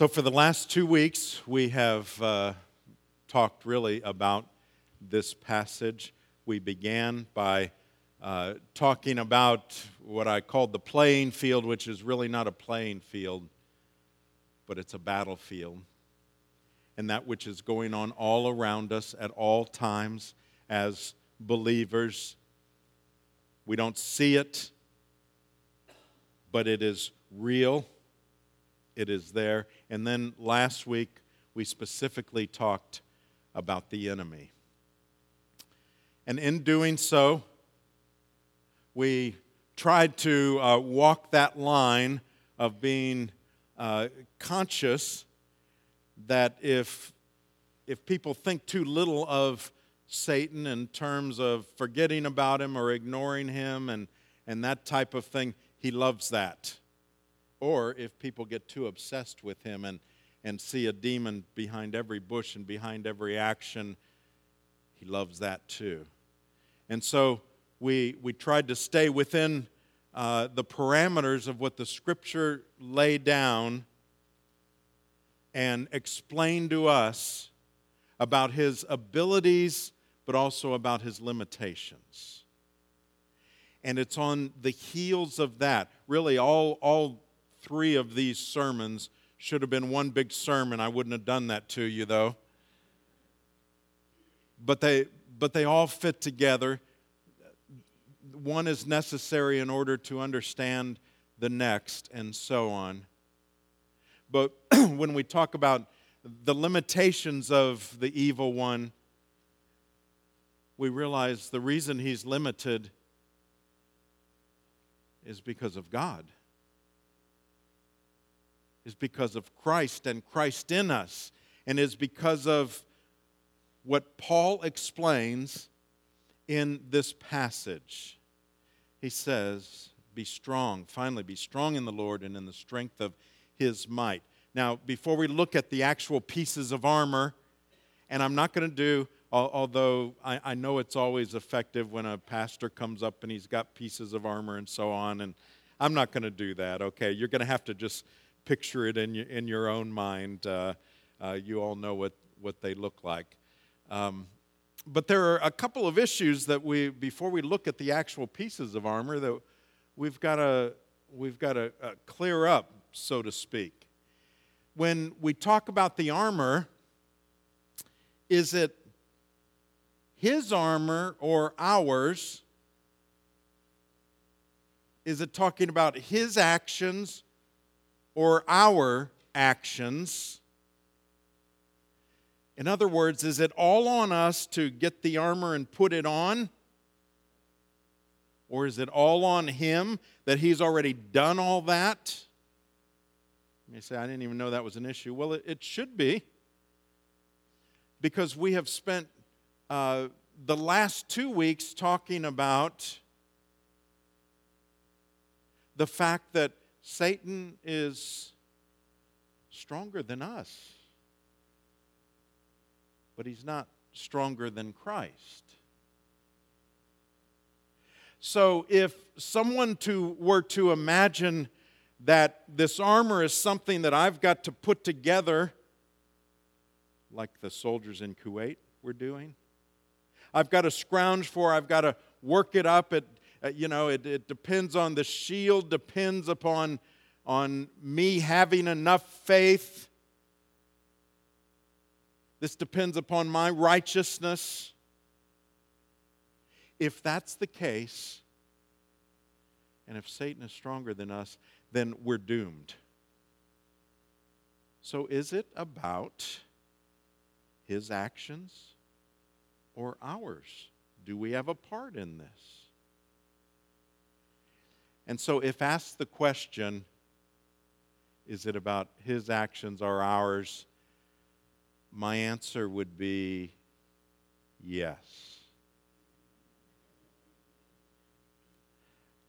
So, for the last two weeks, we have uh, talked really about this passage. We began by uh, talking about what I called the playing field, which is really not a playing field, but it's a battlefield. And that which is going on all around us at all times as believers. We don't see it, but it is real it is there. And then last week, we specifically talked about the enemy. And in doing so, we tried to uh, walk that line of being uh, conscious that if, if people think too little of Satan in terms of forgetting about him or ignoring him and, and that type of thing, he loves that or if people get too obsessed with him and, and see a demon behind every bush and behind every action, he loves that too. And so we, we tried to stay within uh, the parameters of what the scripture laid down and explain to us about his abilities, but also about his limitations. And it's on the heels of that, really, all, all three of these sermons should have been one big sermon. I wouldn't have done that to you, though. But they, but they all fit together. One is necessary in order to understand the next, and so on. But when we talk about the limitations of the evil one, we realize the reason he's limited is because of God is because of Christ and Christ in us, and is because of what Paul explains in this passage. He says, Be strong, finally, be strong in the Lord and in the strength of his might. Now, before we look at the actual pieces of armor, and I'm not going to do, although I, I, know it's always effective when a pastor comes up and he's got pieces of armor and so on, and I'm not going to do that, okay? You're going to have to just picture it in your, in your own mind. Uh, uh, you all know what, what they look like. Um, but there are a couple of issues that we, before we look at the actual pieces of armor, that we've got to we've got to uh, clear up, so to speak. When we talk about the armor, is it his armor or ours? Is it talking about his actions or our actions. In other words, is it all on us to get the armor and put it on? Or is it all on Him that He's already done all that? You say, I didn't even know that was an issue. Well, it, it should be. Because we have spent uh, the last two weeks talking about the fact that Satan is stronger than us, but he's not stronger than Christ. So if someone to, were to imagine that this armor is something that I've got to put together, like the soldiers in Kuwait were doing, I've got to scrounge for, I've got to work it up at uh, you know, it, it depends on the shield, depends upon on me having enough faith. This depends upon my righteousness. If that's the case, and if Satan is stronger than us, then we're doomed. So, is it about his actions or ours? Do we have a part in this? And so, if asked the question, is it about his actions or ours? My answer would be yes.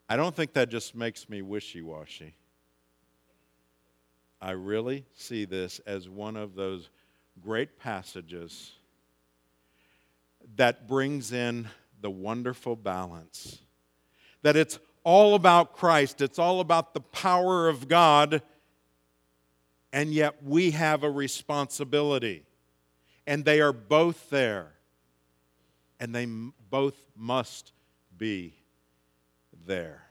I don't think that just makes me wishy washy. I really see this as one of those great passages that brings in the wonderful balance. That it's all about Christ, it's all about the power of God, and yet we have a responsibility. And they are both there. And they both must be there.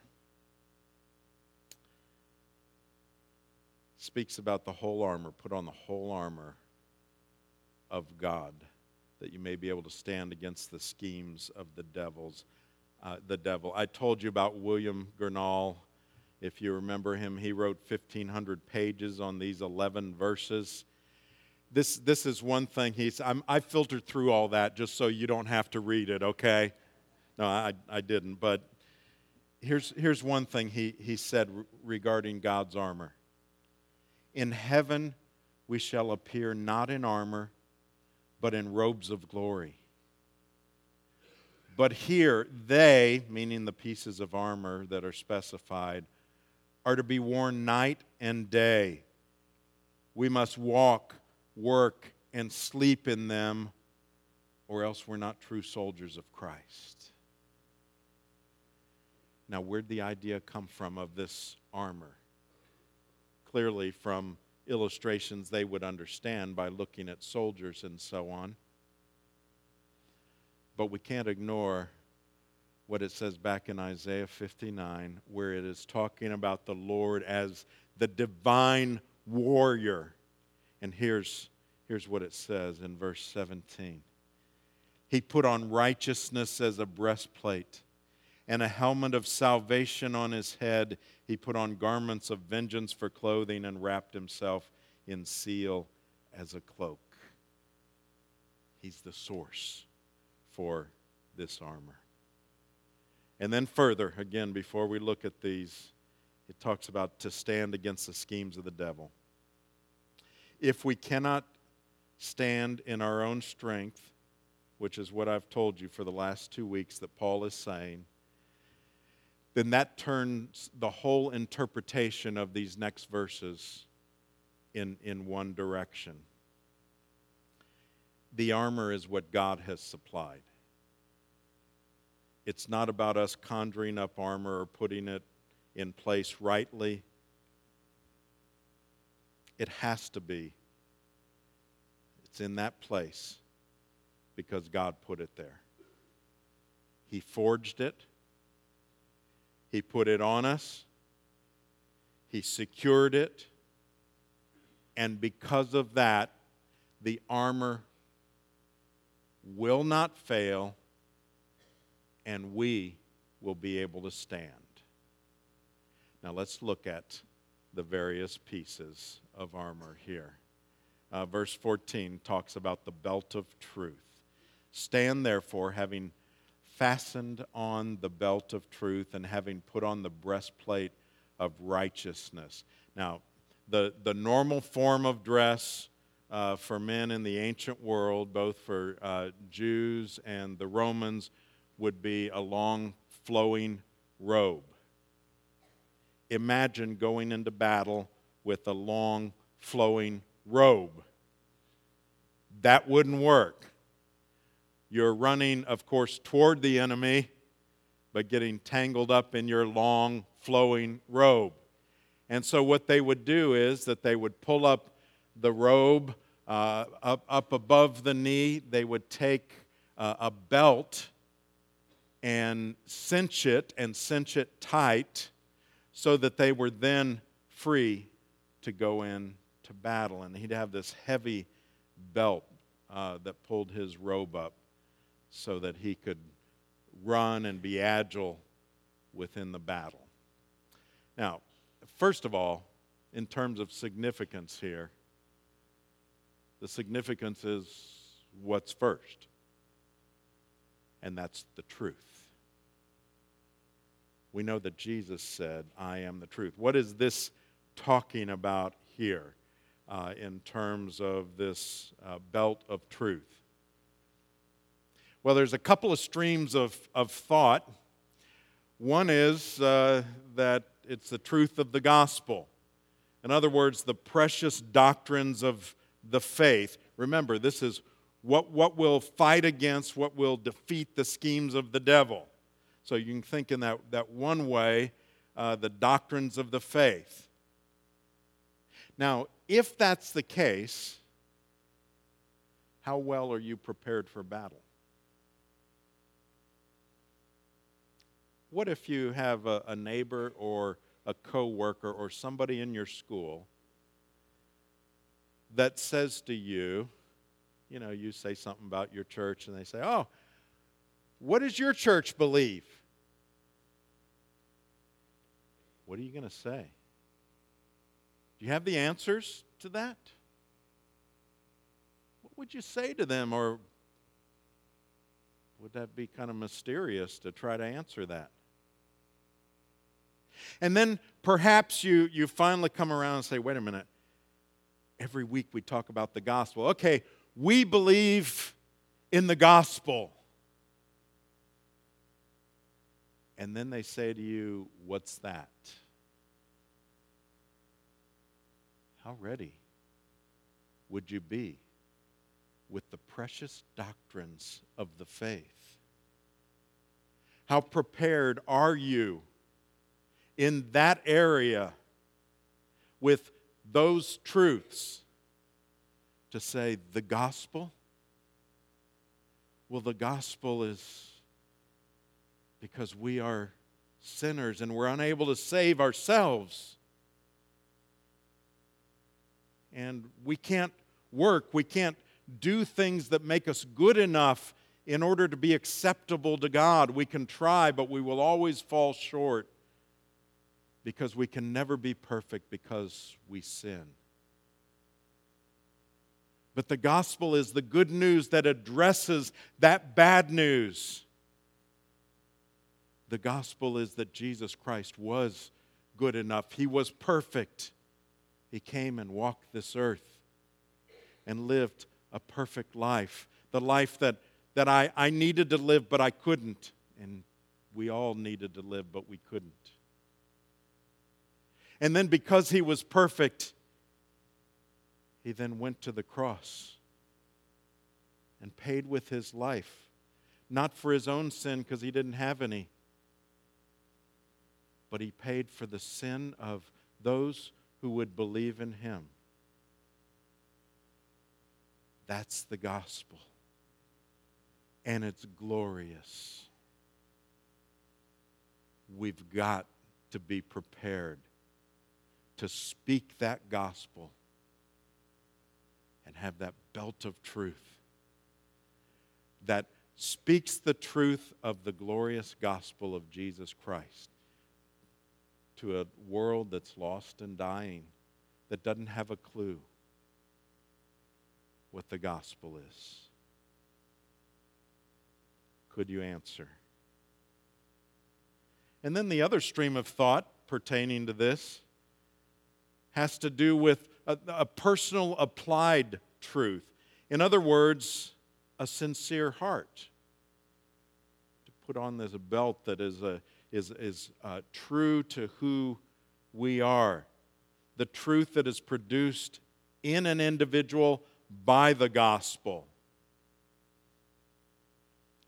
Speaks about the whole armor. Put on the whole armor of God that you may be able to stand against the schemes of the devils. Uh, the devil. I told you about William Gurnall. If you remember him, he wrote 1,500 pages on these 11 verses. This, this is one thing he's, I'm, I filtered through all that just so you don't have to read it, okay? No, I, I didn't. But here's, here's one thing he, he said regarding God's armor In heaven we shall appear not in armor, but in robes of glory. But here, they, meaning the pieces of armor that are specified, are to be worn night and day. We must walk, work, and sleep in them, or else we're not true soldiers of Christ. Now, where'd the idea come from of this armor? Clearly, from illustrations they would understand by looking at soldiers and so on. But we can't ignore what it says back in Isaiah 59, where it is talking about the Lord as the divine warrior. And here's, here's what it says in verse 17 He put on righteousness as a breastplate and a helmet of salvation on his head. He put on garments of vengeance for clothing and wrapped himself in seal as a cloak. He's the source for this armor. And then further, again, before we look at these, it talks about to stand against the schemes of the devil. If we cannot stand in our own strength, which is what I've told you for the last two weeks that Paul is saying, then that turns the whole interpretation of these next verses in, in one direction. The armor is what God has supplied. It's not about us conjuring up armor or putting it in place rightly. It has to be. It's in that place because God put it there. He forged it. He put it on us, He secured it, and because of that, the armor will not fail, and we will be able to stand. Now let's look at the various pieces of armor here. Uh, verse 14 talks about the belt of truth. Stand therefore, having fastened on the belt of truth and having put on the breastplate of righteousness. Now, the, the normal form of dress uh, for men in the ancient world, both for uh, Jews and the Romans, would be a long flowing robe. Imagine going into battle with a long flowing robe. That wouldn't work. You're running, of course, toward the enemy, but getting tangled up in your long, flowing robe. And so, what they would do is that they would pull up the robe uh, up, up above the knee, they would take uh, a belt and cinch it and cinch it tight so that they were then free to go in to battle. And he'd have this heavy belt uh, that pulled his robe up so that he could run and be agile within the battle. Now, first of all, in terms of significance here, the significance is what's first, and that's the truth. We know that Jesus said, I am the truth. What is this talking about here uh, in terms of this uh, belt of truth? Well, there's a couple of streams of, of thought. One is uh, that it's the truth of the gospel. In other words, the precious doctrines of the faith. Remember, this is what, what will fight against, what will defeat the schemes of the devil. So you can think in that, that one way, uh, the doctrines of the faith. Now, if that's the case, how well are you prepared for battle? What if you have a, a neighbor or a coworker or somebody in your school that says to you, you know, you say something about your church and they say, "Oh, what does your church believe?" What are you going to say? Do you have the answers to that? What would you say to them or would that be kind of mysterious to try to answer that? And then perhaps you, you finally come around and say, wait a minute, every week we talk about the gospel. Okay, we believe in the gospel. And then they say to you, What's that? How ready would you be with the precious doctrines of the faith? How prepared are you in that area with those truths to say the gospel? Well, the gospel is because we are sinners and we're unable to save ourselves. And we can't work, we can't do things that make us good enough in order to be acceptable to God. We can try, but we will always fall short because we can never be perfect because we sin. But the gospel is the good news that addresses that bad news. The gospel is that Jesus Christ was good enough, He was perfect. He came and walked this earth and lived a perfect life, the life that, that I, I needed to live, but I couldn't. And we all needed to live, but we couldn't. And then because he was perfect, he then went to the cross and paid with his life, not for his own sin because he didn't have any, but he paid for the sin of those who would believe in him. That's the gospel. And it's glorious. We've got to be prepared to speak that gospel and have that belt of truth that speaks the truth of the glorious gospel of Jesus Christ to a world that's lost and dying, that doesn't have a clue what the gospel is. Could you answer? And then the other stream of thought pertaining to this has to do with a, a personal applied truth. In other words, a sincere heart. To put on this belt that is, a, is, is uh, true to who we are. The truth that is produced in an individual by the gospel.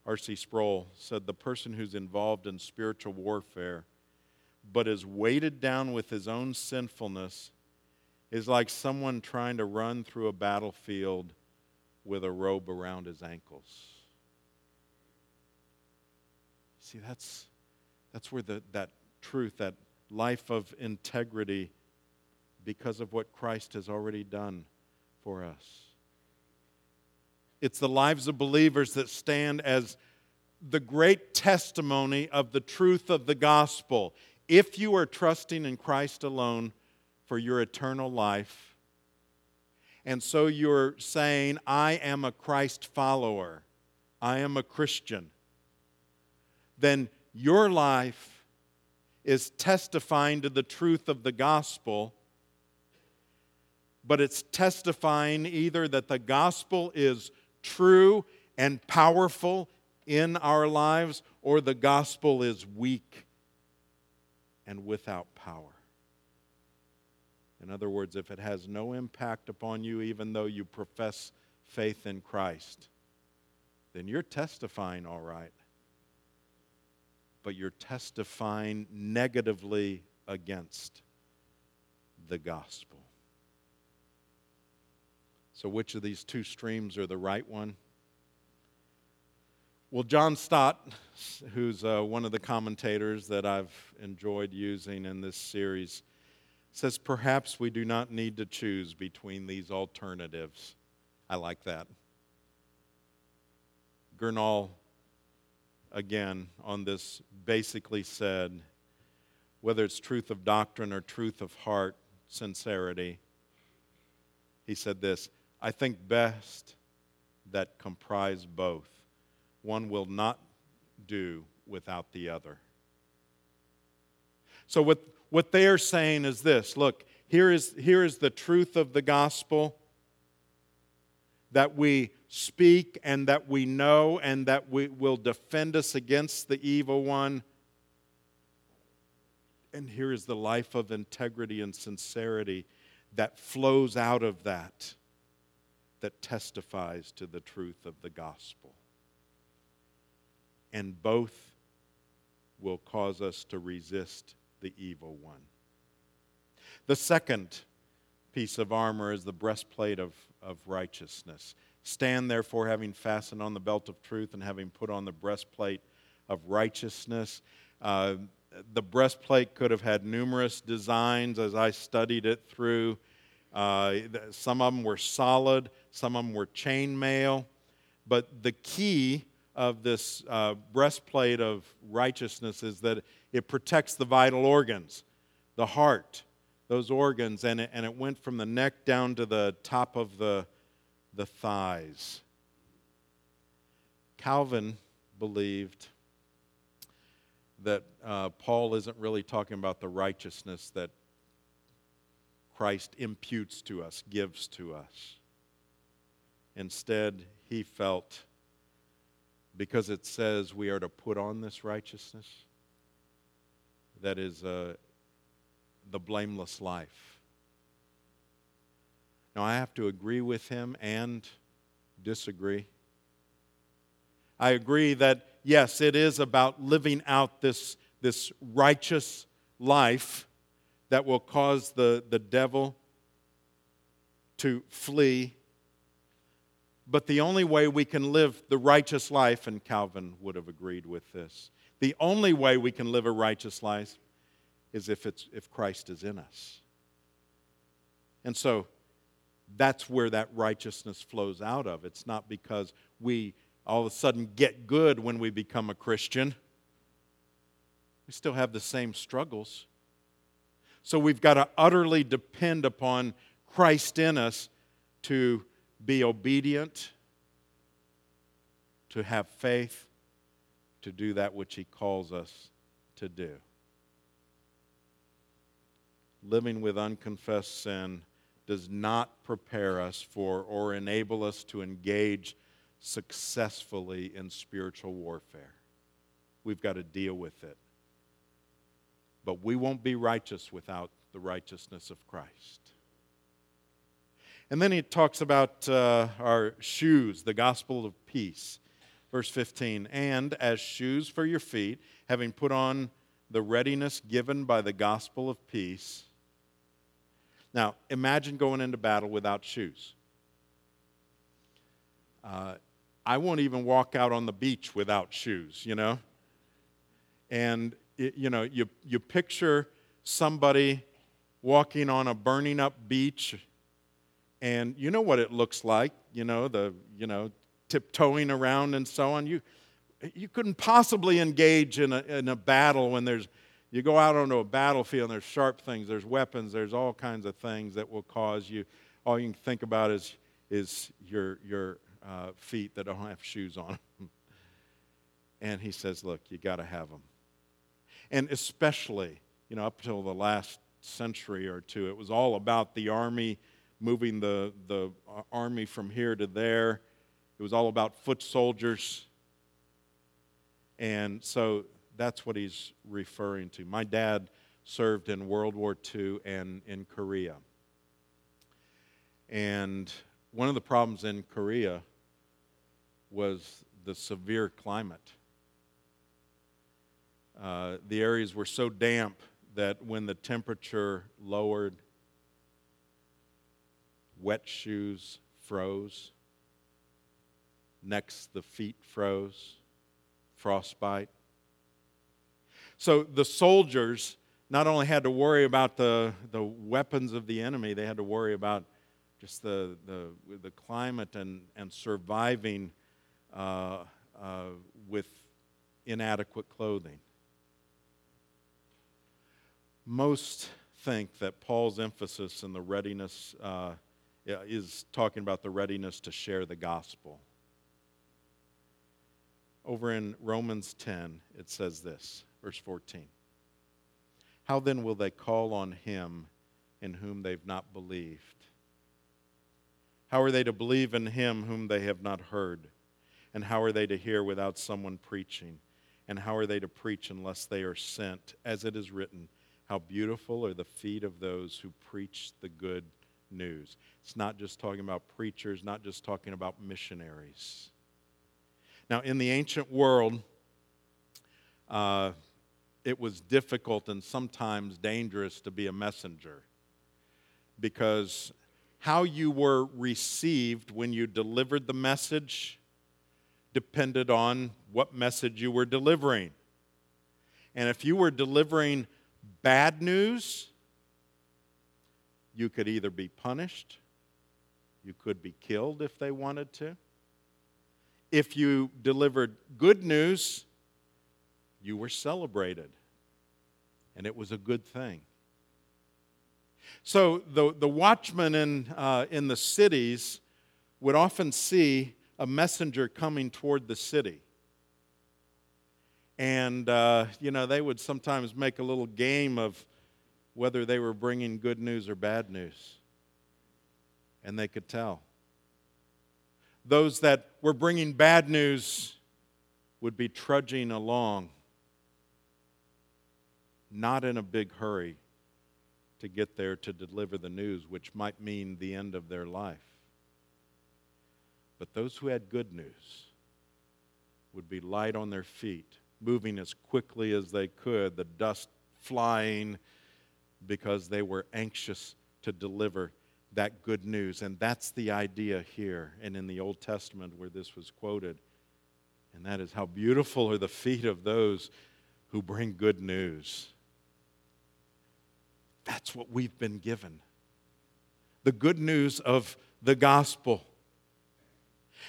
R.C. Sproul said the person who's involved in spiritual warfare but is weighted down with his own sinfulness is like someone trying to run through a battlefield with a robe around his ankles. See, that's, that's where the, that truth, that life of integrity, because of what Christ has already done for us. It's the lives of believers that stand as the great testimony of the truth of the gospel. If you are trusting in Christ alone for your eternal life, and so you're saying, I am a Christ follower, I am a Christian, then your life is testifying to the truth of the gospel, but it's testifying either that the gospel is true and powerful in our lives, or the gospel is weak and without power. In other words, if it has no impact upon you, even though you profess faith in Christ, then you're testifying all right. But you're testifying negatively against the gospel. So, which of these two streams are the right one? Well, John Stott, who's uh, one of the commentators that I've enjoyed using in this series, says perhaps we do not need to choose between these alternatives. I like that. Gurnall, again, on this basically said whether it's truth of doctrine or truth of heart, sincerity, he said this I think best that comprise both. One will not do without the other. So, what, what they are saying is this look, here is, here is the truth of the gospel that we speak and that we know and that we will defend us against the evil one. And here is the life of integrity and sincerity that flows out of that, that testifies to the truth of the gospel. And both will cause us to resist the evil one. The second piece of armor is the breastplate of, of righteousness. Stand therefore, having fastened on the belt of truth and having put on the breastplate of righteousness. Uh, the breastplate could have had numerous designs as I studied it through. Uh, some of them were solid, some of them were chainmail. But the key of this uh, breastplate of righteousness is that it protects the vital organs, the heart, those organs, and it, and it went from the neck down to the top of the, the thighs. Calvin believed that uh, Paul isn't really talking about the righteousness that Christ imputes to us, gives to us. Instead, he felt because it says we are to put on this righteousness that is uh, the blameless life. Now, I have to agree with him and disagree. I agree that, yes, it is about living out this, this righteous life that will cause the, the devil to flee. But the only way we can live the righteous life, and Calvin would have agreed with this, the only way we can live a righteous life is if, it's, if Christ is in us. And so that's where that righteousness flows out of. It's not because we all of a sudden get good when we become a Christian. We still have the same struggles. So we've got to utterly depend upon Christ in us to be obedient, to have faith, to do that which He calls us to do. Living with unconfessed sin does not prepare us for or enable us to engage successfully in spiritual warfare. We've got to deal with it. But we won't be righteous without the righteousness of Christ. And then he talks about uh, our shoes, the gospel of peace. Verse 15, and as shoes for your feet, having put on the readiness given by the gospel of peace. Now, imagine going into battle without shoes. Uh, I won't even walk out on the beach without shoes, you know? And, it, you know, you, you picture somebody walking on a burning up beach, and you know what it looks like, you know, the, you know, tiptoeing around and so on. You, you couldn't possibly engage in a, in a battle when there's, you go out onto a battlefield and there's sharp things, there's weapons, there's all kinds of things that will cause you, all you can think about is, is your, your uh, feet that don't have shoes on and he says, Look, you got to have them. And especially, you know, up until the last century or two, it was all about the army moving the, the uh, army from here to there. It was all about foot soldiers. And so that's what he's referring to. My dad served in World War II and in Korea. And one of the problems in Korea was the severe climate. Uh, the areas were so damp that when the temperature lowered, wet shoes, froze. Next, the feet froze, frostbite. So the soldiers not only had to worry about the, the weapons of the enemy, they had to worry about just the, the, the climate and, and surviving uh, uh, with inadequate clothing. Most think that Paul's emphasis in the readiness uh, Uh, is talking about the readiness to share the gospel. Over in Romans 10, it says this, verse 14. How then will they call on him in whom they've not believed? How are they to believe in him whom they have not heard? And how are they to hear without someone preaching? And how are they to preach unless they are sent? As it is written, How beautiful are the feet of those who preach the good news. It's not just talking about preachers, not just talking about missionaries. Now, in the ancient world, uh, it was difficult and sometimes dangerous to be a messenger because how you were received when you delivered the message depended on what message you were delivering. And if you were delivering bad news, you could either be punished, you could be killed if they wanted to. If you delivered good news, you were celebrated, and it was a good thing. So the, the watchmen in, uh, in the cities would often see a messenger coming toward the city. And, uh, you know, they would sometimes make a little game of whether they were bringing good news or bad news. And they could tell. Those that were bringing bad news would be trudging along not in a big hurry to get there to deliver the news, which might mean the end of their life. But those who had good news would be light on their feet, moving as quickly as they could, the dust flying, because they were anxious to deliver that good news. And that's the idea here and in the Old Testament where this was quoted. And that is how beautiful are the feet of those who bring good news. That's what we've been given the good news of the gospel.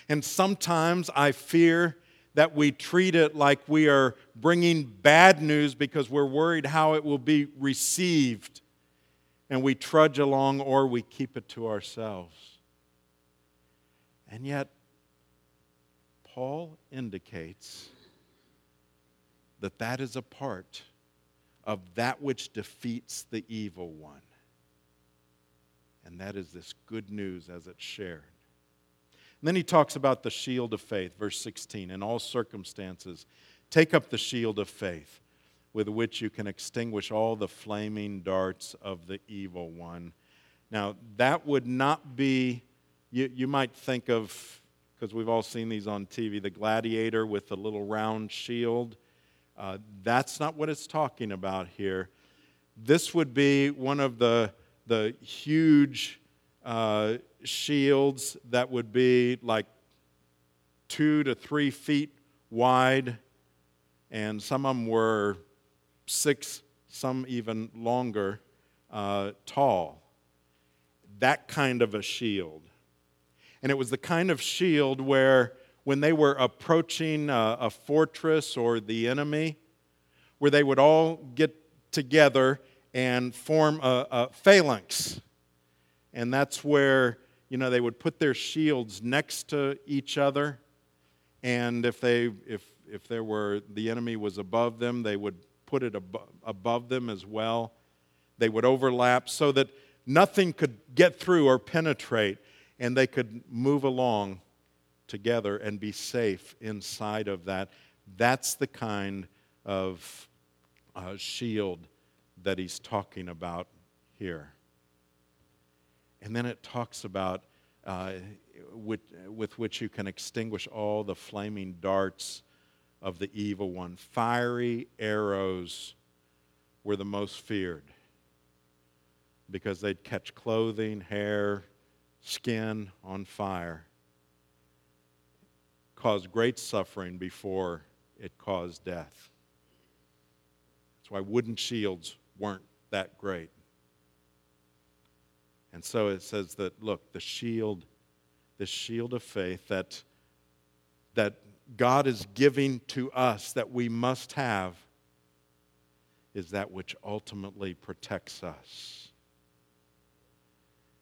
And sometimes I fear that we treat it like we are bringing bad news because we're worried how it will be received. And we trudge along or we keep it to ourselves. And yet, Paul indicates that that is a part of that which defeats the evil one. And that is this good news as it's shared. And then he talks about the shield of faith, verse 16. In all circumstances, take up the shield of faith with which you can extinguish all the flaming darts of the evil one. Now, that would not be, you, you might think of, because we've all seen these on TV, the gladiator with the little round shield. Uh, that's not what it's talking about here. This would be one of the, the huge uh, shields that would be like two to three feet wide, and some of them were six, some even longer, uh, tall. That kind of a shield. And it was the kind of shield where when they were approaching a, a fortress or the enemy, where they would all get together and form a, a phalanx. And that's where, you know, they would put their shields next to each other. And if they, if, if there were, the enemy was above them, they would put it ab- above them as well. They would overlap so that nothing could get through or penetrate, and they could move along together and be safe inside of that. That's the kind of uh, shield that he's talking about here. And then it talks about uh, with, with which you can extinguish all the flaming darts of the evil one. Fiery arrows were the most feared because they'd catch clothing, hair, skin on fire cause great suffering before it caused death. That's why wooden shields weren't that great. And so it says that, look, the shield, the shield of faith that, that God is giving to us that we must have is that which ultimately protects us.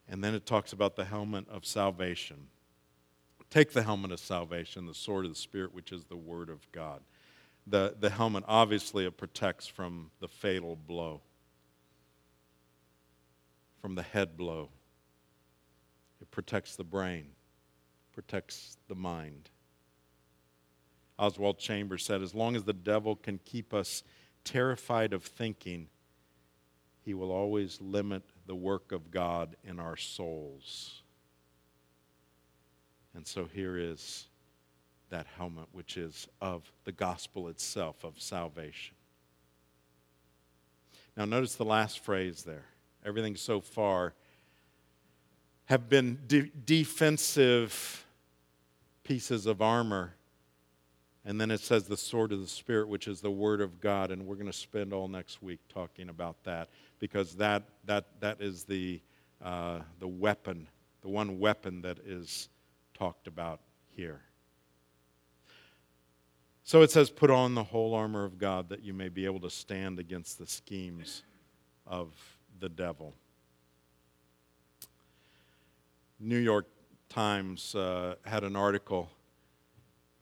And then it talks about the helmet of salvation. Take the helmet of salvation, the sword of the Spirit, which is the Word of God. The, the helmet, obviously, it protects from the fatal blow, from the head blow. It protects the brain, protects the mind. Oswald Chambers said, As long as the devil can keep us terrified of thinking, he will always limit the work of God in our souls. And so here is that helmet, which is of the gospel itself, of salvation. Now, notice the last phrase there. Everything so far have been de- defensive pieces of armor and then it says the sword of the Spirit, which is the Word of God. And we're going to spend all next week talking about that because that, that, that is the, uh, the weapon, the one weapon that is talked about here. So it says, Put on the whole armor of God that you may be able to stand against the schemes of the devil. New York Times uh, had an article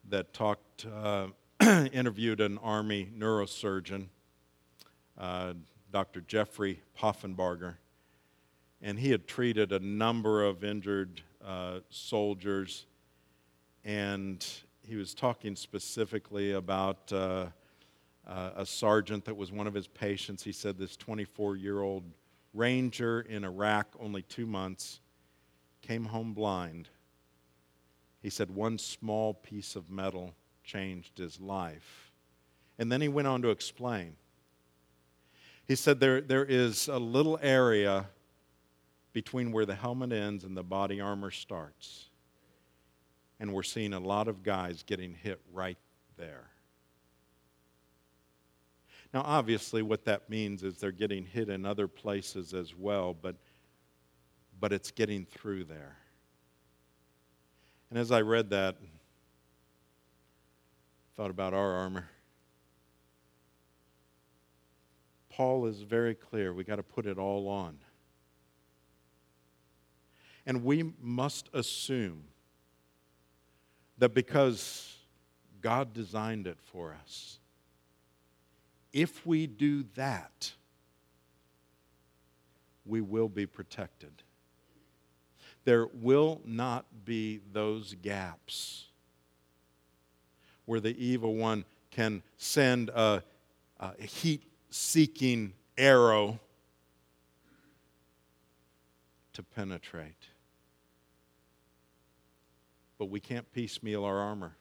that talked, uh, interviewed an Army neurosurgeon, uh, Dr. Jeffrey Poffenbarger, and he had treated a number of injured uh, soldiers, and he was talking specifically about uh, uh, a sergeant that was one of his patients. He said this 24 year old ranger in Iraq, only two months, came home blind he said one small piece of metal changed his life. And then he went on to explain. He said there, there is a little area between where the helmet ends and the body armor starts. And we're seeing a lot of guys getting hit right there. Now, obviously, what that means is they're getting hit in other places as well, but, but it's getting through there. And as I read that, thought about our armor. Paul is very clear. We got to put it all on. And we must assume that because God designed it for us, if we do that, we will be protected there will not be those gaps where the evil one can send a, a heat seeking arrow to penetrate. But we can't piecemeal our armor,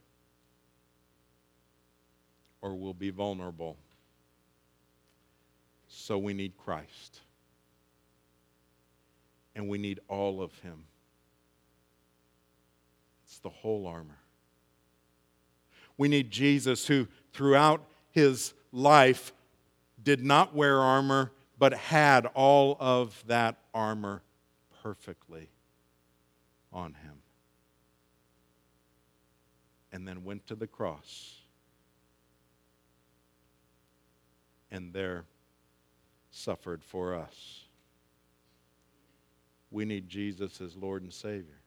or we'll be vulnerable. So we need Christ and we need all of Him. It's the whole armor. We need Jesus, who throughout his life did not wear armor, but had all of that armor perfectly on him. And then went to the cross. And there suffered for us. We need Jesus as Lord and Savior.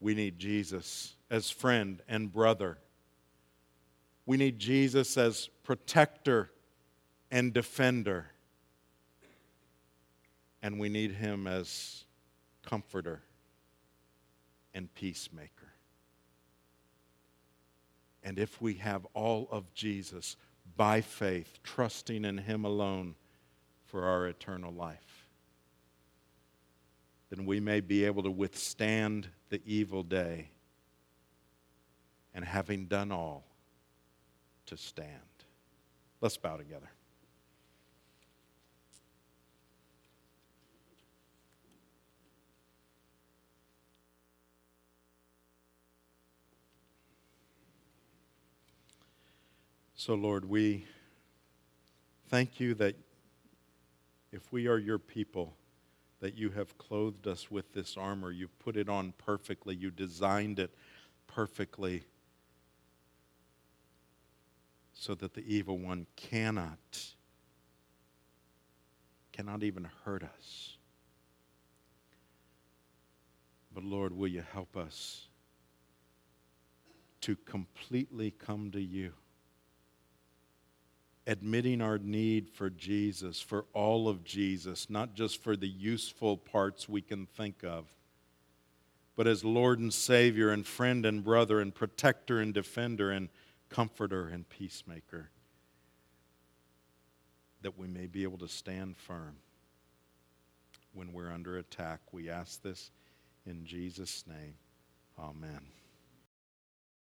We need Jesus as friend and brother. We need Jesus as protector and defender. And we need him as comforter and peacemaker. And if we have all of Jesus by faith, trusting in him alone for our eternal life, then we may be able to withstand the evil day and having done all to stand. Let's bow together. So, Lord, we thank you that if we are your people, that you have clothed us with this armor. You've put it on perfectly. You designed it perfectly so that the evil one cannot cannot even hurt us. But Lord, will you help us to completely come to you? Admitting our need for Jesus, for all of Jesus, not just for the useful parts we can think of, but as Lord and Savior and friend and brother and protector and defender and comforter and peacemaker, that we may be able to stand firm when we're under attack. We ask this in Jesus' name. Amen.